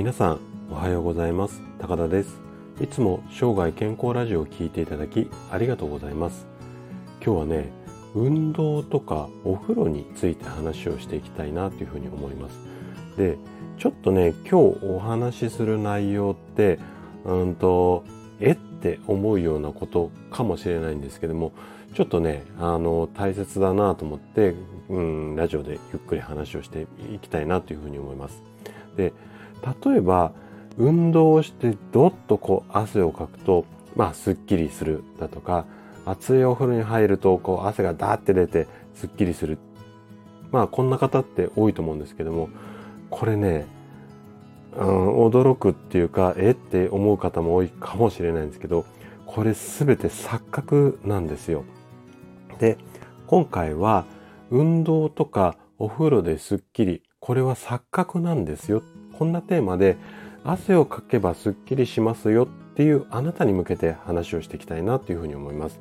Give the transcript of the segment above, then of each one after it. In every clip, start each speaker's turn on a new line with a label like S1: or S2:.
S1: 皆さんおはようございます。高田です。いつも生涯健康ラジオを聞いていただきありがとうございます。今日はね運動とかお風呂について話をしていきたいなというふうに思います。でちょっとね今日お話しする内容ってうんとえって思うようなことかもしれないんですけどもちょっとねあの大切だなと思って、うん、ラジオでゆっくり話をしていきたいなというふうに思います。で例えば運動をしてどっとこう汗をかくとまあすっきりするだとか熱いお風呂に入るとこう汗がダーって出てすっきりするまあこんな方って多いと思うんですけどもこれね、うん、驚くっていうかえって思う方も多いかもしれないんですけどこれ全て錯覚なんですよ。で今回は運動とかお風呂ですっきりこれは錯覚なんですよこんなテーマで汗をかけばすっきりしますよっていうあなたに向けて話をしていきたいなというふうに思います。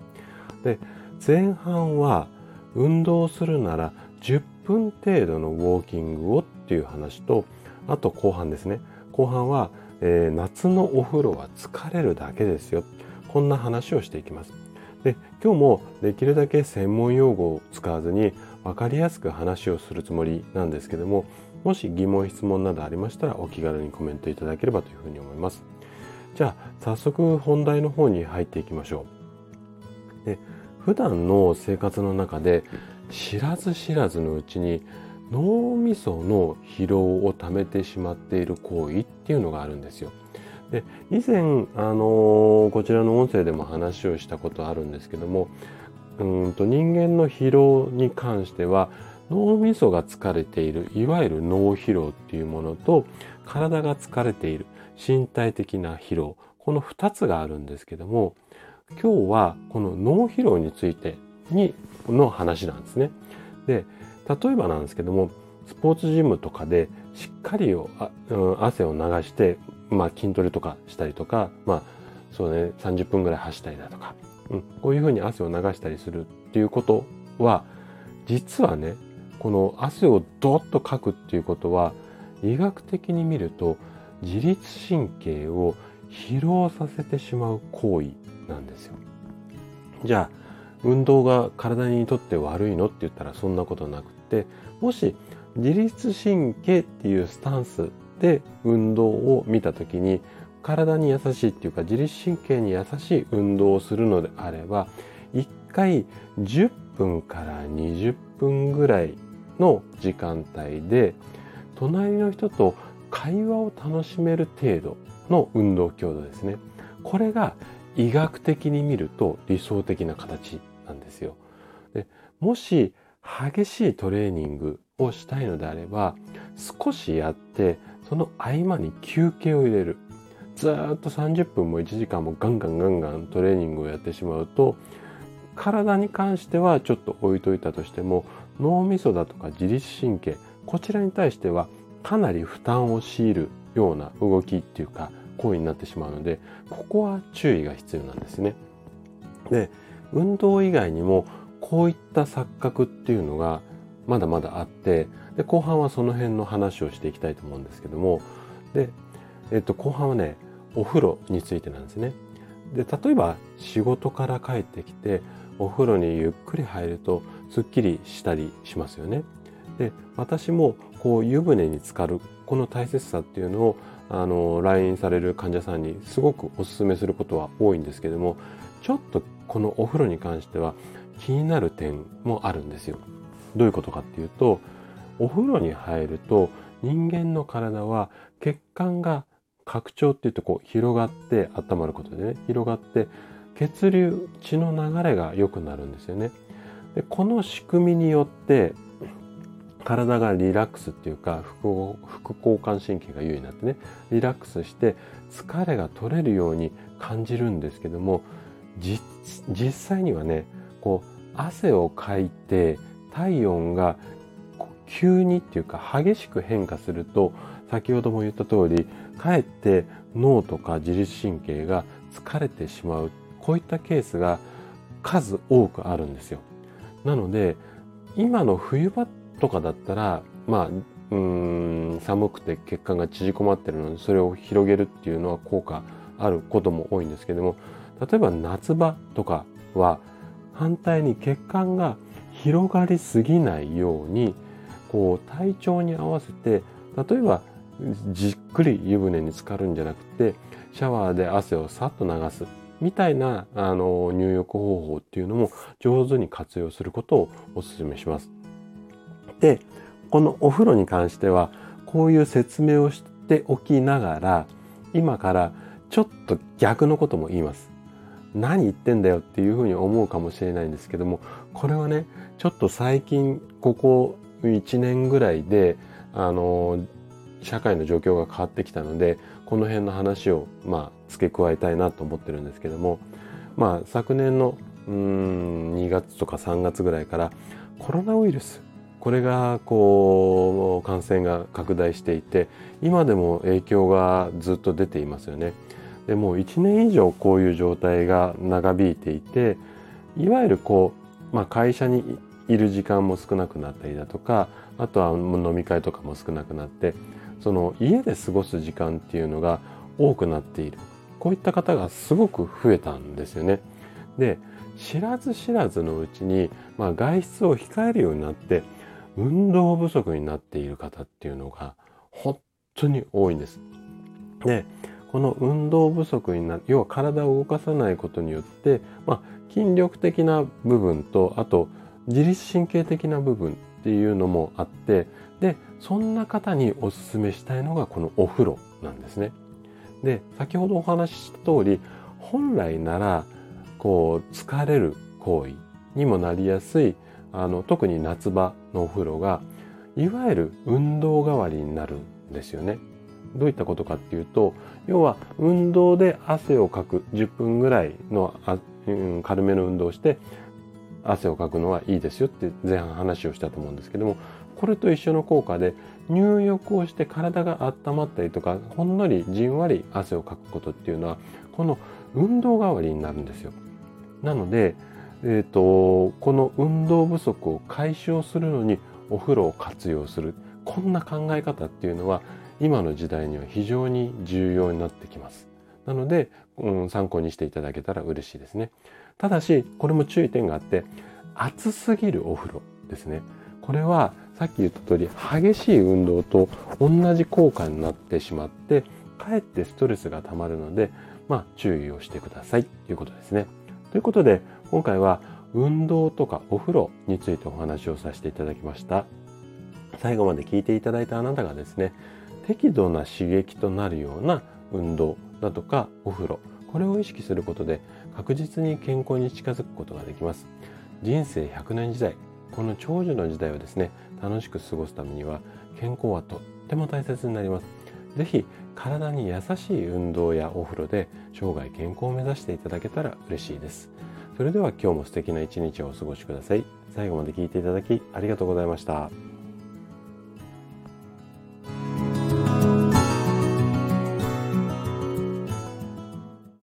S1: で前半は運動するなら10分程度のウォーキングをっていう話とあと後半ですね後半は、えー、夏のお風呂は疲れるだけですよこんな話をしていきます。で今日もできるだけ専門用語を使わずに分かりやすく話をするつもりなんですけどももし疑問質問などありましたらお気軽にコメントいただければというふうに思います。じゃあ早速本題の方に入っていきましょう。で普段の生活の中で知らず知らずのうちに脳みその疲労を溜めてしまっている行為っていうのがあるんですよ。で以前、あのこちらの音声でも話をしたことあるんですけどもうんと人間の疲労に関しては脳みそが疲れているいわゆる脳疲労っていうものと体が疲れている身体的な疲労この2つがあるんですけども今日はこの脳疲労についてにの話なんですね。で例えばなんですけどもスポーツジムとかでしっかりを、うん、汗を流して、まあ、筋トレとかしたりとか、まあそうね、30分ぐらい走ったりだとか、うん、こういうふうに汗を流したりするっていうことは実はねこの汗をドッとかくっていうことは医学的に見ると自律神経を疲労させてしまう行為なんですよ。じゃあ運動が体にとって悪いのって言ったらそんなことなくってもし自律神経っていうスタンスで運動を見た時に体に優しいっていうか自律神経に優しい運動をするのであれば1回10分から20分ぐらいの時間帯で隣の人と会話を楽しめる程度の運動強度ですね。これが医学的に見ると理想的な形なんですよ。でもし激しいトレーニングをしたいのであれば少しやってその合間に休憩を入れるずっと30分も1時間もガンガンガンガントレーニングをやってしまうと体に関してはちょっと置いといたとしても脳みそだとか自律神経こちらに対してはかなり負担を強いるような動きっていうか行為になってしまうのでここは注意が必要なんですね。で運動以外にもこういった錯覚っていうのがまだまだあってで後半はその辺の話をしていきたいと思うんですけどもで、えっと、後半はねお風呂についてなんですね。で例えば仕事から帰ってきてお風呂にゆっくり入るとすっきりしたりしますよね。で私もこう湯船に浸かるこの大切さっていうのをあの来院される患者さんにすごくお勧めすることは多いんですけどもちょっとこのお風呂に関しては気になる点もあるんですよ。どういうことかっていうとお風呂に入ると人間の体は血管が拡張っていうとこう広がって温まることでね広がって血流血の流れが良くなるんですよね。でこの仕組みによって体がリラックスっていうか副交感神経が優位になってねリラックスして疲れが取れるように感じるんですけども実際にはねこう汗をかいて体温が急にっていうか激しく変化すると先ほども言った通りかえって脳とか自律神経が疲れてしまうっこういったケースが数多くあるんですよ。なので今の冬場とかだったらまあうーん寒くて血管が縮こまってるのでそれを広げるっていうのは効果あることも多いんですけども例えば夏場とかは反対に血管が広がりすぎないようにこう体調に合わせて例えばじっくり湯船に浸かるんじゃなくてシャワーで汗をさっと流すみたいなあの入浴方法っていうのも上手に活用することをお勧めします。でこのお風呂に関してはこういう説明をしておきながら今からちょっと逆のことも言います。何言ってんだよっていうふうに思うかもしれないんですけどもこれはねちょっと最近ここ1年ぐらいであの社会の状況が変わってきたのでこの辺の話をまあ付け加えたいなと思ってるんですけどもまあ昨年のうん2月とか3月ぐらいからコロナウイルスこれがこう感染が拡大していて今でも影響がずっと出ていますよね。でもう1年以上こういう状態が長引いていていわゆるこう、まあ、会社にいる時間も少なくなったりだとかあとは飲み会とかも少なくなってその家で過ごす時間っていうのが多くなっているこういった方がすごく増えたんですよね。で知らず知らずのうちに、まあ、外出を控えるようになって運動不足になっている方っていうのが本当に多いんです。でこの運動不足になる要は体を動かさないことによって、まあ、筋力的な部分とあと自律神経的な部分っていうのもあってでそんな方におすすめしたいのがこのお風呂なんですね。で先ほどお話しした通り本来ならこう疲れる行為にもなりやすいあの特に夏場のお風呂がいわゆる運動代わりになるんですよね。どういったことかっていうと要は運動で汗をかく10分ぐらいのあ、うん、軽めの運動をして汗をかくのはいいですよって前半話をしたと思うんですけどもこれと一緒の効果で入浴をして体が温まったりとかほんのりじんわり汗をかくことっていうのはこの運動代わりになるんですよ。なので、えーと、この運動不足を解消するのにお風呂を活用するこんな考え方っていうのは今の時代には非常に重要になってきます。なので、うん、参考にしていただけたら嬉しいですね。ただし、これも注意点があって、暑すぎるお風呂ですね。これはさっき言った通り激しい運動と同じ効果になってしまって、かえってストレスが溜まるので、まあ注意をしてくださいということですね。ということで、今回は運動とかお風呂についてお話をさせていただきました。最後まで聞いていただいたあなたがですね、適度な刺激となるような運動だとかお風呂これを意識することで確実に健康に近づくことができます人生100年時代この長寿の時代をですね楽しく過ごすためには健康はとっても大切になります。是非体に優しい運動やお風呂で生涯健康を目指していただけたら嬉しいです。それでは今日も素敵な一日をお過ごしください。最後まで聞いていただきありがとうございました。